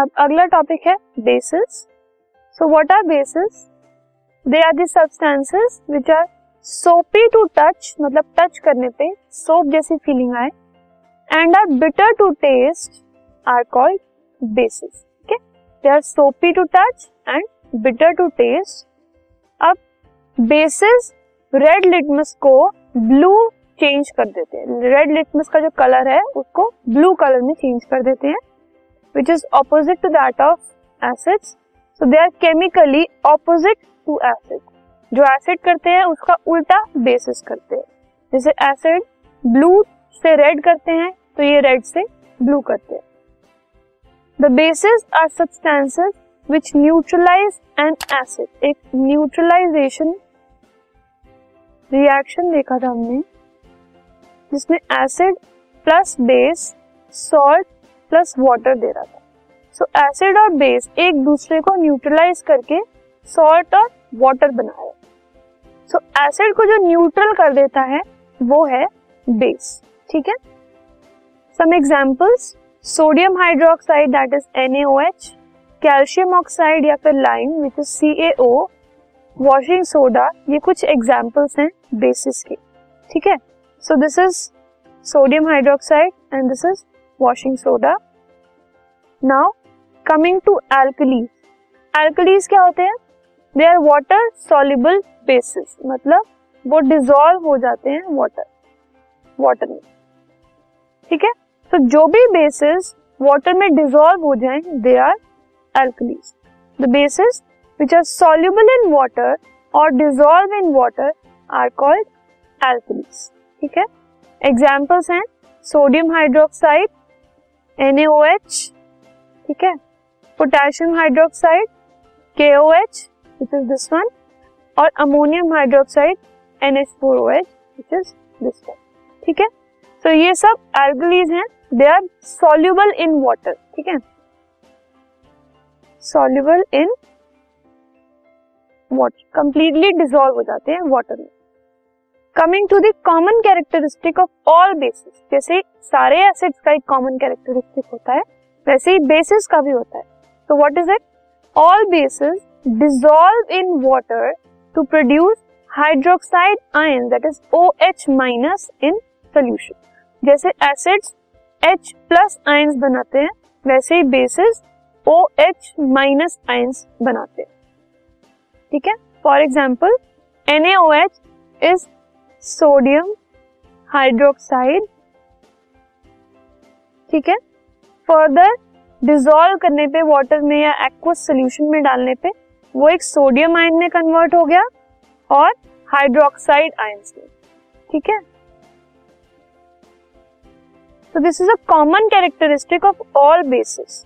अब अगला टॉपिक है bases so what are bases they are the substances which are soapy to touch मतलब touch करने पे सोप जैसी फीलिंग आए and are bitter to taste are called bases ठीक है they are soapy to touch and bitter to taste अब bases red litmus को blue change कर देते हैं। रेड लिटमस का जो कलर है, उसको ब्लू कलर में चेंज कर देते हैं। Which is opposite to that of acids so they are chemically opposite to acid जो एसिड करते हैं, उसका उल्टा बेसिस करते हैं। जैसे एसिड ब्लू से रेड करते हैं तो ये रेड से ब्लू करते हैं। The bases are substances which neutralize an acid एक न्यूट्रलाइजेशन रिएक्शन देखा था हमने, जिसमें acid plus base salt plus water दे रहा था। सो एसिड और बेस एक दूसरे को न्यूट्रलाइज करके सॉल्ट और वाटर बना रहे सो एसिड को जो न्यूट्रल कर देता है, वो है बेस ठीक है? Some examples sodium hydroxide that is NaOH calcium oxide या फिर lime which is CaO washing soda ये कुछ एग्जाम्पल्स हैं बेसिस के, ठीक है? So this is sodium hydroxide and this is washing soda now coming to alkalis alkalis क्या होते हैं? They are water soluble bases मतलब वो डिजोल्व हो जाते हैं वाटर वाटर में. ठीक है? तो जो भी बेसिस वाटर में डिजोल्व हो जाएँ they are alkalis the bases which are soluble in water और dissolve in water are called alkalis ठीक है? एग्जाम्पल्स हैं सोडियम हाइड्रोक्साइड NaOH ठीक है? Potassium hydroxide KOH which is this one और ammonium hydroxide NH4OH which is this one ठीक है? तो ये सब एल्गलीज हैं. They are soluble in water ठीक है? Soluble in water completely dissolve हो जाते हैं वाटर में. Coming to the common characteristic of all bases जैसे सारे एसिड्स का एक कॉमन कैरेक्टरिस्टिक होता है, वैसे ही बेसिस का भी होता है। तो what is it all bases dissolve in water to produce hydroxide ion that is O H minus in solution जैसे एसिड्स एच प्लस आयंस बनाते हैं, वैसे ही bases O H minus ions बनाते हैं। ठीक है? For example N H is sodium hydroxide ठीक है? फर्दर डिजोल्व करने पे वाटर में या एक्वस सोल्यूशन में डालने पे, वो एक सोडियम आयन में कन्वर्ट हो गया और हाइड्रोक्साइड आयन में, ठीक है? तो this is a common characteristic of all bases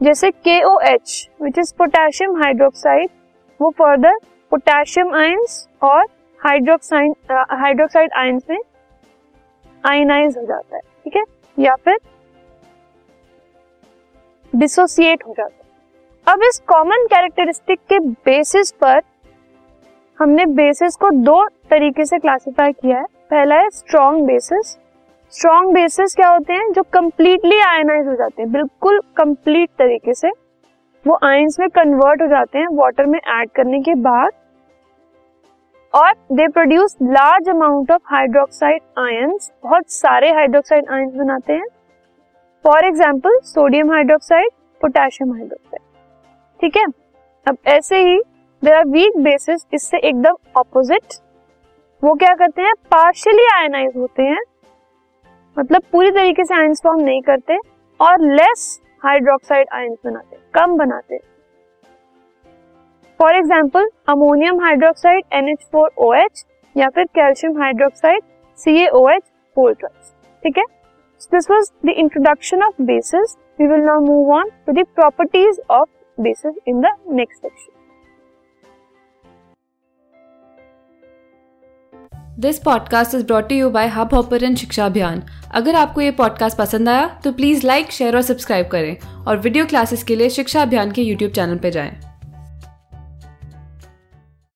जैसे K O H which is potassium hydroxide वो फर्दर पोटेशियम आयंस और हाइड्रोक्साइड हाइड्रोक्साइड आयंस में आयनाइज हो जाता है, ठीक है? या फिर डिसोसिएट हो जाता है। अब इस कॉमन कैरेक्टरिस्टिक के बेसिस पर हमने बेसिस को दो तरीके से क्लासिफाई किया है। पहला है स्ट्रॉन्ग बेसिस स्ट्रॉन्ग बेसिस क्या होते हैं? जो कंप्लीटली आयनाइज हो जाते हैं। बिल्कुल कंप्लीट तरीके से। वो आयंस में कन्वर्ट हो जाते हैं वाटर में ऐड करने के बाद। और they produce large amount of hydroxide ions बहुत सारे हाइड्रोक्साइड आयंस बनाते हैं। For example sodium hydroxide potassium hydroxide ठीक है? अब ऐसे ही देर आर वीक बेसिस इससे एकदम ऑपोजिट वो क्या करते हैं? पार्शियली आयनाइज होते हैं। मतलब पूरी तरीके से आयंस फॉर्म नहीं करते और लेस हाइड्रोक्साइड आयंस बनाते कम बनाते for example ammonium hydroxide NH4OH या फिर कैल्शियम हाइड्रोक्साइड CaOH फोर ड्रग्स ठीक है this was the introduction of bases we will now move on to the properties of basis in the next section. This podcast is brought you by Hubhopper Shiksha Abhiyan अगर आपको ये podcast पसंद आया तो प्लीज़ लाइक शेयर और subscribe करें और video classes के लिए शिक्षा अभियान के यूट्यूब चैनल पर जाएँ।